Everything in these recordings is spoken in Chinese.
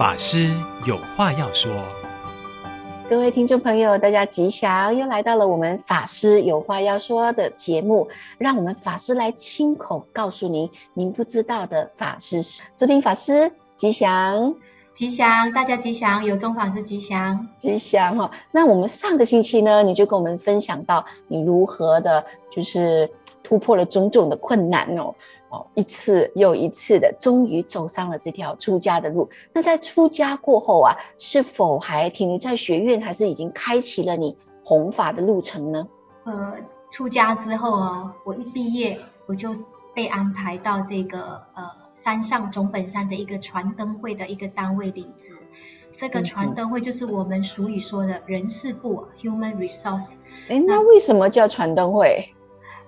法师有话要说，各位听众朋友，大家吉祥！又来到了我们法师有话要说的节目，让我们法师来亲口告诉您您不知道的法事。志平法师吉祥，吉祥，大家吉祥，有中法师吉祥，吉祥哈。那我们上个星期呢，你就跟我们分享到你如何的，就是突破了种种的困难哦。哦，一次又一次的，终于走上了这条出家的路。那在出家过后啊，是否还停留在学院，还是已经开启了你弘法的路程呢？呃，出家之后啊，我一毕业，我就被安排到这个呃山上总本山的一个传灯会的一个单位领职。这个传灯会就是我们俗语说的人事部 （Human Resource）。哎，那为什么叫传灯会？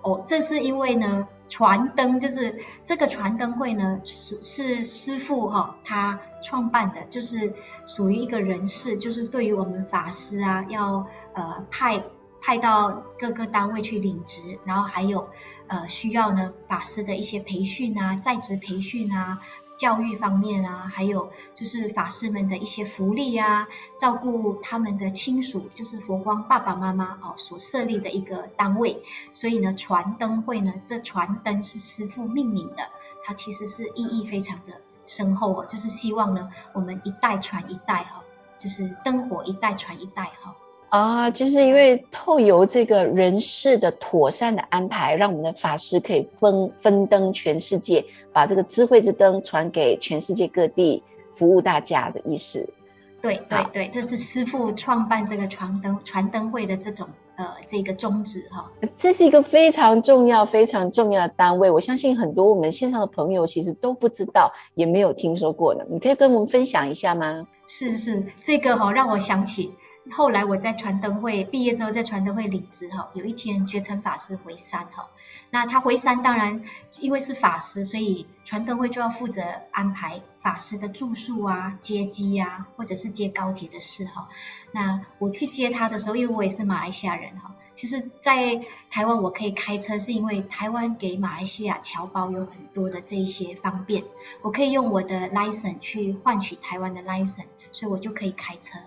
哦，这是因为呢。传灯就是这个传灯会呢，是是师傅哈、他创办的，就是属于一个人事，就是对于我们法师啊，要呃派派到各个单位去领职，然后还有呃需要呢法师的一些培训啊，在职培训啊。教育方面啊，还有就是法师们的一些福利啊，照顾他们的亲属，就是佛光爸爸妈妈哦所设立的一个单位。所以呢，传灯会呢，这传灯是师父命名的，它其实是意义非常的深厚哦，就是希望呢，我们一代传一代哈，就是灯火一代传一代哈。啊，就是因为透由这个人事的妥善的安排，让我们的法师可以分分灯全世界，把这个智慧之灯传给全世界各地，服务大家的意思。对对对，这是师父创办这个传灯传灯会的这种呃这个宗旨哈。这是一个非常重要非常重要的单位，我相信很多我们线上的朋友其实都不知道，也没有听说过的。你可以跟我们分享一下吗？是是，这个哈让我想起。后来我在传灯会毕业之后，在传灯会领职哈，有一天觉诚法师回山哈，那他回山当然因为是法师，所以传灯会就要负责安排法师的住宿啊、接机啊，或者是接高铁的事哈。那我去接他的时候，因为我也是马来西亚人哈，其实，在台湾我可以开车，是因为台湾给马来西亚侨胞有很多的这一些方便，我可以用我的 license 去换取台湾的 license，所以我就可以开车。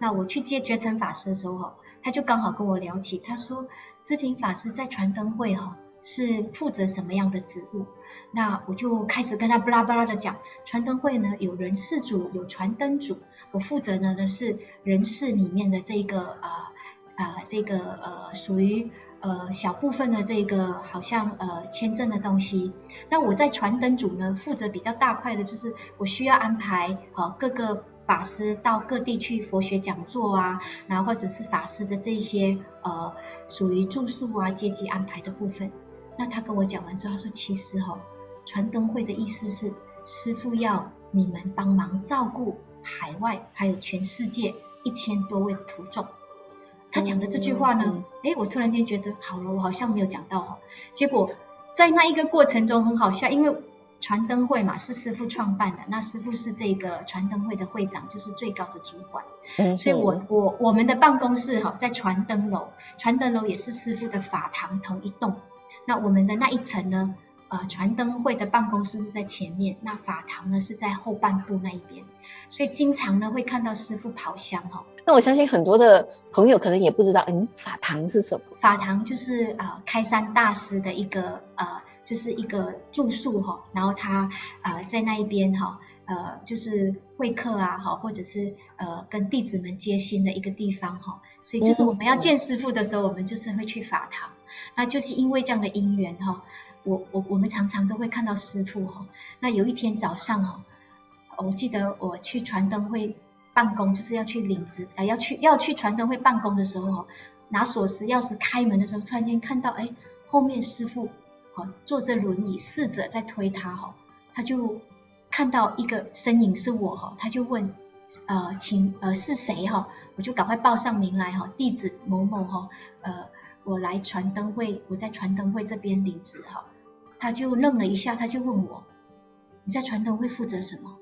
那我去接觉诚法师的时候，他就刚好跟我聊起，他说志平法师在传灯会哈是负责什么样的职务？那我就开始跟他巴拉巴拉的讲，传灯会呢有人事组，有传灯组，我负责呢的是人事里面的这个啊啊、呃、这个呃属于呃小部分的这个好像呃签证的东西。那我在传灯组呢负责比较大块的就是我需要安排好、呃、各个。法师到各地去佛学讲座啊，然后或者是法师的这些呃属于住宿啊、接机安排的部分。那他跟我讲完之后他说，其实哈、哦，传灯会的意思是师傅要你们帮忙照顾海外还有全世界一千多位的徒众。他讲的这句话呢，哎、嗯嗯，我突然间觉得好了，我好像没有讲到哈。结果在那一个过程中很好笑，因为。传灯会嘛，是师傅创办的，那师傅是这个传灯会的会长，就是最高的主管。嗯，所以我我我们的办公室哈，在传灯楼，传灯楼也是师傅的法堂同一栋。那我们的那一层呢，呃，传灯会的办公室是在前面，那法堂呢是在后半部那一边。所以经常呢会看到师傅跑香哈。那我相信很多的朋友可能也不知道，嗯，法堂是什么？法堂就是呃开山大师的一个呃。就是一个住宿哈，然后他呃在那一边哈，呃就是会客啊哈，或者是呃跟弟子们接心的一个地方哈，所以就是我们要见师傅的时候，我们就是会去法堂，那就是因为这样的因缘哈，我我我们常常都会看到师傅哈。那有一天早上哈，我记得我去传灯会办公，就是要去领职，呃要去要去传灯会办公的时候哈，拿锁匙钥匙开门的时候，突然间看到哎后面师坐着轮椅，侍者在推他哈，他就看到一个身影是我哈，他就问，呃，请呃是谁哈？我就赶快报上名来哈，弟子某某哈，呃，我来传灯会，我在传灯会这边领职哈。他就愣了一下，他就问我，你在传灯会负责什么？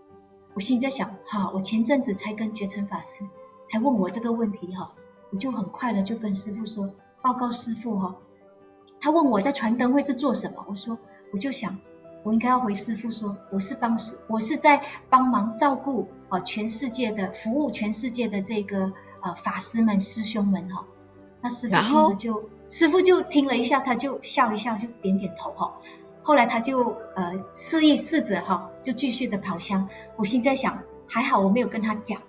我心里在想，哈，我前阵子才跟觉诚法师才问我这个问题哈，我就很快的就跟师父说，报告师父哈。他问我在传灯会是做什么，我说我就想我应该要回师傅说，我是帮师，我是在帮忙照顾啊全世界的服务全世界的这个呃法师们师兄们哈。那师傅听了就，师傅就听了一下，他就笑一笑，就点点头哈。后来他就呃示意试着哈，就继续的跑香。我心在想，还好我没有跟他讲。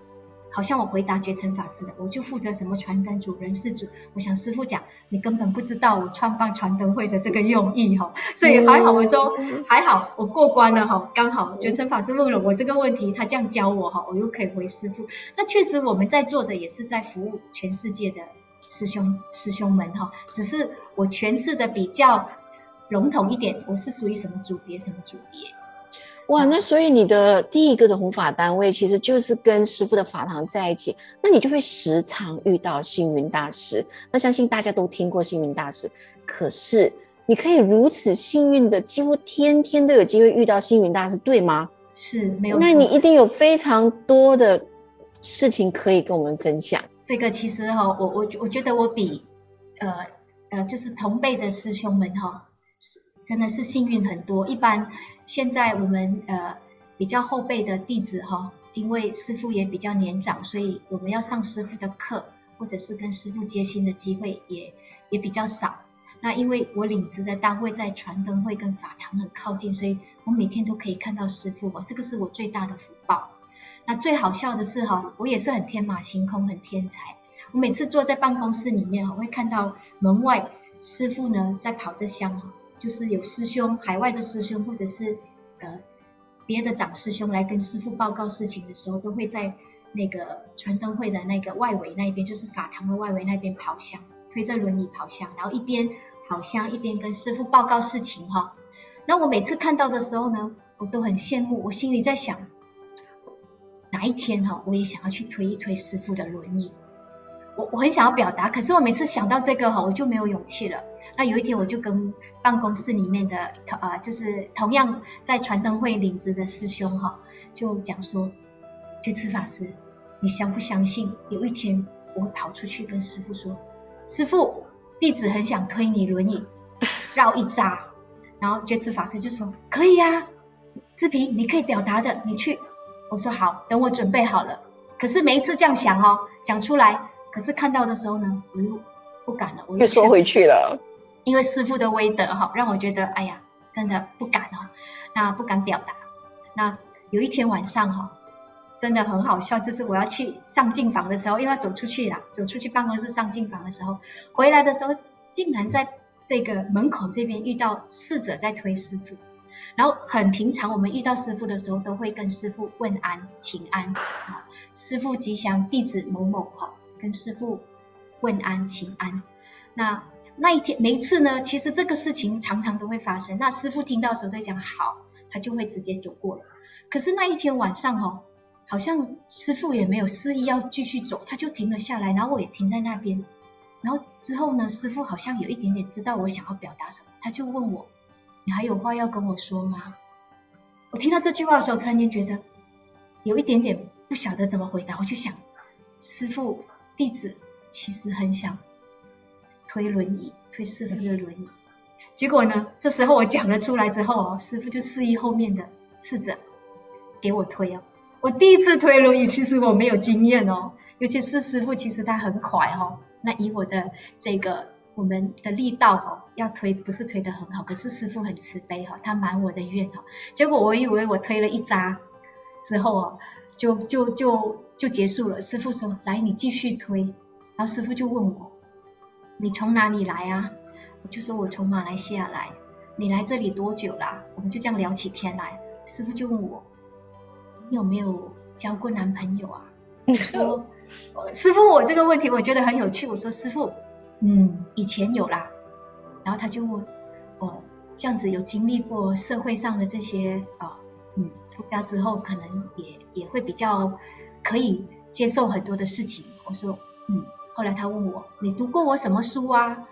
好像我回答觉尘法师的，我就负责什么传灯组、人事组。我想师傅讲，你根本不知道我创办传灯会的这个用意哈，所以还好我说还好我过关了哈，刚好觉尘法师问了我这个问题，他这样教我哈，我又可以回师傅。那确实我们在做的也是在服务全世界的师兄师兄们哈，只是我诠释的比较笼统一点，我是属于什么组别什么组别。哇，那所以你的第一个的弘法单位其实就是跟师傅的法堂在一起，那你就会时常遇到星云大师。那相信大家都听过星云大师，可是你可以如此幸运的，几乎天天都有机会遇到星云大师，对吗？是，没有。那你一定有非常多的事情可以跟我们分享。这个其实哈，我我我觉得我比呃呃，就是同辈的师兄们哈，是真的是幸运很多。一般。现在我们呃比较后辈的弟子哈，因为师父也比较年长，所以我们要上师父的课，或者是跟师父接心的机会也也比较少。那因为我领职的单位在传灯会跟法堂很靠近，所以我每天都可以看到师父，这个是我最大的福报。那最好笑的是哈，我也是很天马行空，很天才。我每次坐在办公室里面哈，会看到门外师父呢在跑着香。就是有师兄，海外的师兄，或者是呃别的长师兄来跟师父报告事情的时候，都会在那个传灯会的那个外围那边，就是法堂的外围那边跑香，推着轮椅跑香，然后一边跑香一边跟师父报告事情哈。那我每次看到的时候呢，我都很羡慕，我心里在想，哪一天哈，我也想要去推一推师父的轮椅。我我很想要表达，可是我每次想到这个哈，我就没有勇气了。那有一天，我就跟办公室里面的啊，就是同样在传灯会领职的师兄哈，就讲说：觉慈法师，你相不相信有一天我会跑出去跟师父说，师父，弟子很想推你轮椅绕一匝。然后觉慈法师就说：可以呀，志平，你可以表达的，你去。我说好，等我准备好了。可是每一次这样想哦，讲出来。可是看到的时候呢，我又不敢了，我又缩回去了，因为师傅的威德哈，让我觉得哎呀，真的不敢哈，那不敢表达。那有一天晚上哈，真的很好笑，就是我要去上进房的时候，又要走出去了，走出去办公室上进房的时候，回来的时候，竟然在这个门口这边遇到侍者在推师傅，然后很平常，我们遇到师傅的时候，都会跟师傅问安请安，师傅吉祥，弟子某某哈。跟师父问安请安，那那一天每一次呢，其实这个事情常常都会发生。那师父听到的时候都讲好，他就会直接走过了。可是那一天晚上哦，好像师父也没有示意要继续走，他就停了下来，然后我也停在那边。然后之后呢，师父好像有一点点知道我想要表达什么，他就问我：“你还有话要跟我说吗？”我听到这句话的时候，突然间觉得有一点点不晓得怎么回答，我就想师父。弟子其实很想推轮椅，推师傅的轮椅。结果呢，这时候我讲了出来之后哦，师傅就示意后面的侍者给我推哦。我第一次推轮椅，其实我没有经验哦，尤其是师傅，其实他很快哦。那以我的这个我们的力道哦，要推不是推得很好，可是师傅很慈悲哈，他满我的愿哈。结果我以为我推了一扎之后哦。就就就就结束了。师傅说：“来，你继续推。”然后师傅就问我：“你从哪里来啊？”我就说：“我从马来西亚来。”你来这里多久啦？我们就这样聊起天来。师傅就问我：“你有没有交过男朋友啊？”我说：“师傅，我这个问题我觉得很有趣。”我说：“师傅，嗯，以前有啦。”然后他就问：“哦，这样子有经历过社会上的这些啊？”哦嗯，出家之后可能也也会比较可以接受很多的事情。我说，嗯。后来他问我，你读过我什么书啊？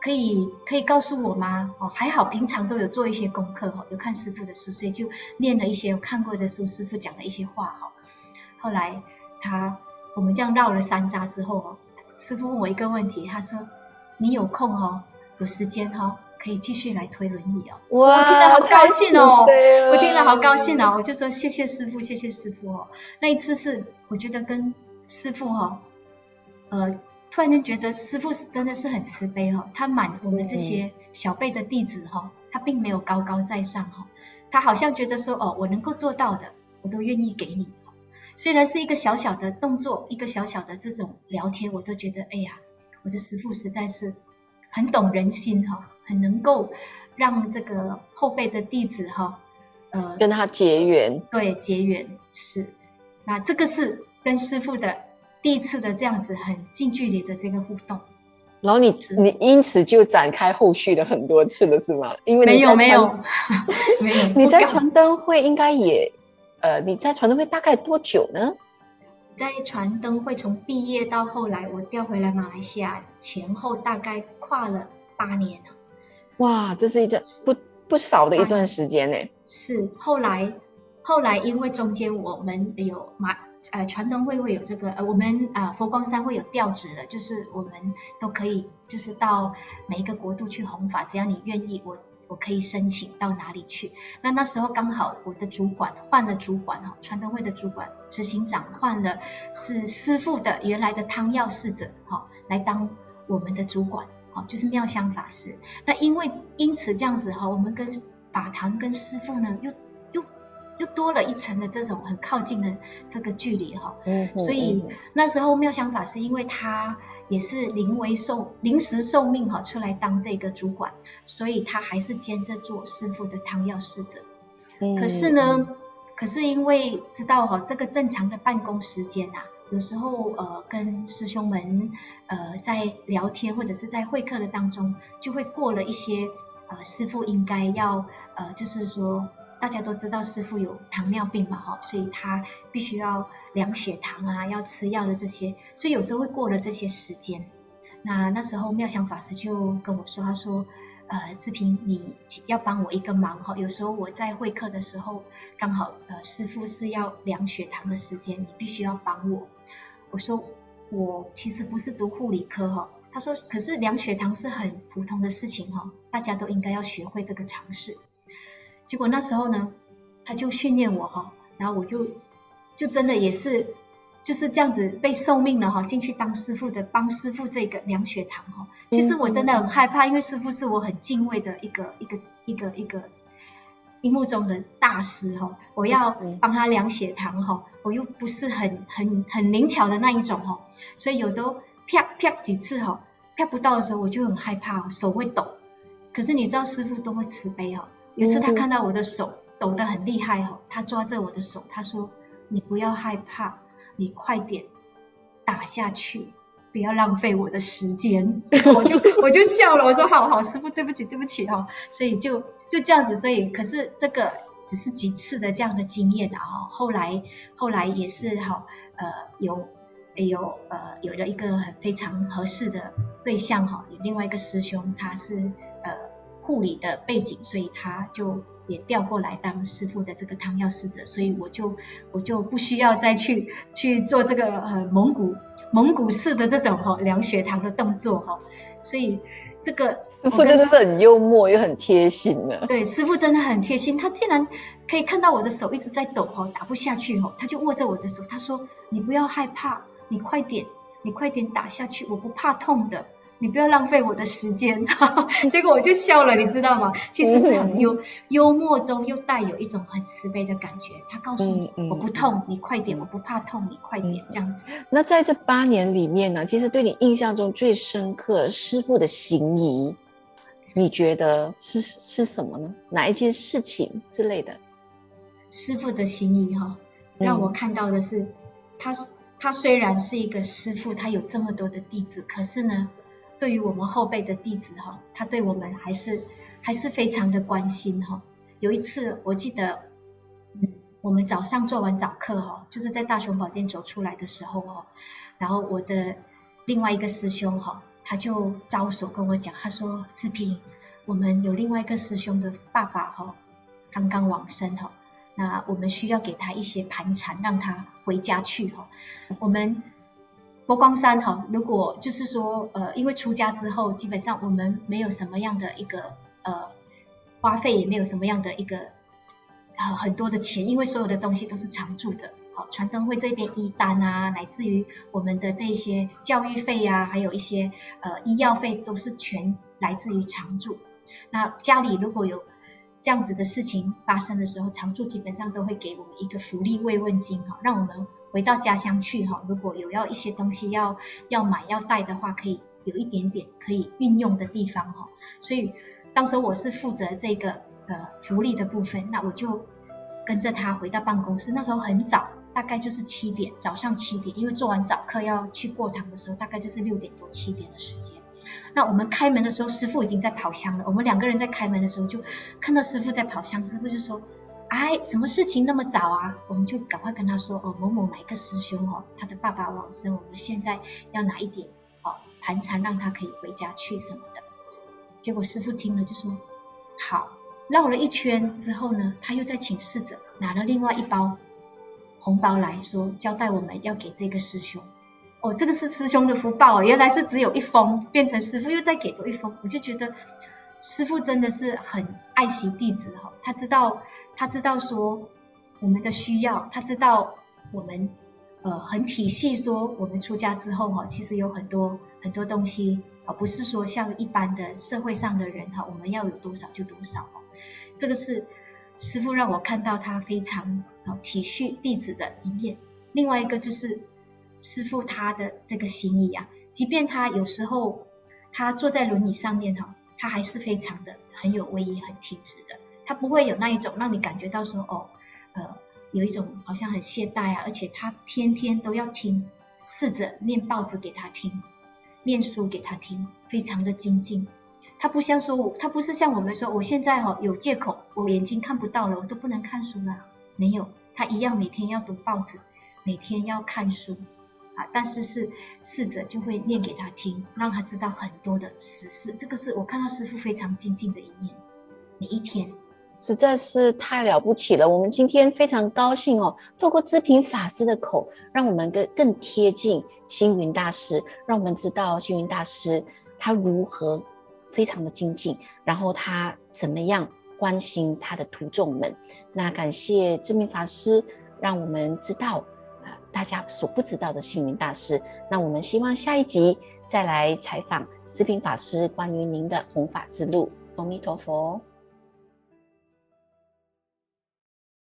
可以可以告诉我吗？哦，还好平常都有做一些功课哈，有看师傅的书，所以就念了一些我看过的书，师傅讲的一些话哈。后来他我们这样绕了三匝之后哦，师傅问我一个问题，他说，你有空哈，有时间哈，可以继续来推轮椅哦。哇，我听了好高兴哦，我听了好高兴哦，我就说谢谢师傅，谢谢师傅哦。那一次是我觉得跟师傅哈、哦，呃，突然间觉得师傅是真的是很慈悲哈、哦，他满我们这些小辈的弟子哈、哦，他并没有高高在上哈、哦，他好像觉得说哦，我能够做到的，我都愿意给你。虽然是一个小小的动作，一个小小的这种聊天，我都觉得，哎呀，我的师傅实在是很懂人心哈，很能够让这个后辈的弟子哈，呃，跟他结缘，对，结缘是。那这个是跟师傅的第一次的这样子很近距离的这个互动。然后你你因此就展开后续的很多次了，是吗？因为没有没有没有，你在传灯会应该也。呃，你在传灯会大概多久呢？在传灯会从毕业到后来，我调回来马来西亚前后大概跨了八年了。哇，这是一段不不少的一段时间呢。是后来后来因为中间我们有马呃传灯会会有这个呃我们啊、呃、佛光山会有调职的，就是我们都可以就是到每一个国度去弘法，只要你愿意我。我可以申请到哪里去？那那时候刚好我的主管换了主管哈，传灯会的主管执行长换了，是师父的原来的汤药侍者哈，来当我们的主管哈，就是妙香法师。那因为因此这样子哈，我们跟法堂跟师父呢又又又多了一层的这种很靠近的这个距离哈。嗯。所以那时候妙香法师因为他。也是临危受临时受命哈，出来当这个主管，所以他还是兼着做师父的汤药侍者。嗯。可是呢，可是因为知道哈，这个正常的办公时间啊，有时候呃跟师兄们呃在聊天或者是在会客的当中，就会过了一些呃师傅应该要呃就是说。大家都知道师傅有糖尿病嘛，哈，所以他必须要量血糖啊，要吃药的这些，所以有时候会过了这些时间。那那时候妙香法师就跟我说，他说，呃，志平，你要帮我一个忙哈，有时候我在会客的时候，刚好呃师傅是要量血糖的时间，你必须要帮我。我说我其实不是读护理科哈，他说可是量血糖是很普通的事情哈，大家都应该要学会这个常识。结果那时候呢，他就训练我哈，然后我就就真的也是就是这样子被受命了哈，进去当师傅的，帮师傅这个量血糖哈。其实我真的很害怕，因为师傅是我很敬畏的一个一个一个一个心目中的大师哈，我要帮他量血糖哈，我又不是很很很灵巧的那一种哈，所以有时候啪啪几次哈，啪不到的时候我就很害怕，手会抖。可是你知道师傅多么慈悲哈。有一次他看到我的手抖得很厉害哈，他抓着我的手，他说：“你不要害怕，你快点打下去，不要浪费我的时间。”我就我就笑了，我说：“好好，师傅，对不起，对不起哈。”所以就就这样子，所以可是这个只是几次的这样的经验啊。后来后来也是哈，呃，有有呃有了一个很非常合适的对象哈，有另外一个师兄他是呃。护理的背景，所以他就也调过来当师傅的这个汤药师者，所以我就我就不需要再去去做这个呃蒙古蒙古式的这种哈量血糖的动作哈，所以这个师傅真的是很幽默又很贴心的。对，师傅真的很贴心，他竟然可以看到我的手一直在抖哈，打不下去哈，他就握着我的手，他说：“你不要害怕，你快点，你快点打下去，我不怕痛的。”你不要浪费我的时间，结果我就笑了，你知道吗？其实是很幽幽默中又带有一种很慈悲的感觉。他告诉你，我不痛，你快点；我不怕痛，你快点，这样子。那在这八年里面呢，其实对你印象中最深刻师傅的行仪，你觉得是是什么呢？哪一件事情之类的？师傅的行仪哈，让我看到的是，嗯、他他虽然是一个师傅，他有这么多的弟子，可是呢。对于我们后辈的弟子哈，他对我们还是还是非常的关心哈。有一次我记得，嗯，我们早上做完早课哈，就是在大雄宝殿走出来的时候哈，然后我的另外一个师兄哈，他就招手跟我讲，他说：“志平，我们有另外一个师兄的爸爸哈，刚刚往生哈，那我们需要给他一些盘缠，让他回家去哈，我们。”佛光山哈，如果就是说，呃，因为出家之后，基本上我们没有什么样的一个呃花费也没有什么样的一个呃很多的钱，因为所有的东西都是常住的。好，传灯会这边医单啊，乃至于我们的这些教育费啊，还有一些呃医药费，都是全来自于常住。那家里如果有这样子的事情发生的时候，常住基本上都会给我们一个福利慰问金哈，让我们回到家乡去哈，如果有要一些东西要要买要带的话，可以有一点点可以运用的地方哈。所以当时我是负责这个呃福利的部分，那我就跟着他回到办公室，那时候很早。大概就是七点，早上七点，因为做完早课要去过堂的时候，大概就是六点多七点的时间。那我们开门的时候，师傅已经在跑香了。我们两个人在开门的时候，就看到师傅在跑香，师傅就说：“哎，什么事情那么早啊？”我们就赶快跟他说：“哦，某某哪一个师兄哦，他的爸爸往生，我们现在要拿一点哦盘缠，让他可以回家去什么的。”结果师父听了就说：“好。”绕了一圈之后呢，他又再请侍者拿了另外一包。红包来说，交代我们要给这个师兄。哦，这个是师兄的福报哦，原来是只有一封，变成师父又再给多一封，我就觉得师父真的是很爱惜弟子哈。他知道，他知道说我们的需要，他知道我们呃很体恤说我们出家之后哈，其实有很多很多东西啊，不是说像一般的社会上的人哈，我们要有多少就多少哦。这个是。师傅让我看到他非常啊体恤弟子的一面。另外一个就是师傅他的这个心意啊，即便他有时候他坐在轮椅上面哈，他还是非常的很有威仪、很挺直的。他不会有那一种让你感觉到说哦，呃，有一种好像很懈怠啊。而且他天天都要听侍者念报纸给他听，念书给他听，非常的精进。他不像说我，他不是像我们说，我现在哈有借口，我眼睛看不到了，我都不能看书了。没有，他一样每天要读报纸，每天要看书啊。但是是侍者就会念给他听，让他知道很多的实事。这个是我看到师父非常精进的一面。每一天实在是太了不起了。我们今天非常高兴哦，透过知平法师的口，让我们更更贴近星云大师，让我们知道星云大师他如何。非常的精进，然后他怎么样关心他的徒众们？那感谢知平法师，让我们知道啊，大家所不知道的星云大师。那我们希望下一集再来采访知平法师关于您的弘法之路。阿弥陀佛。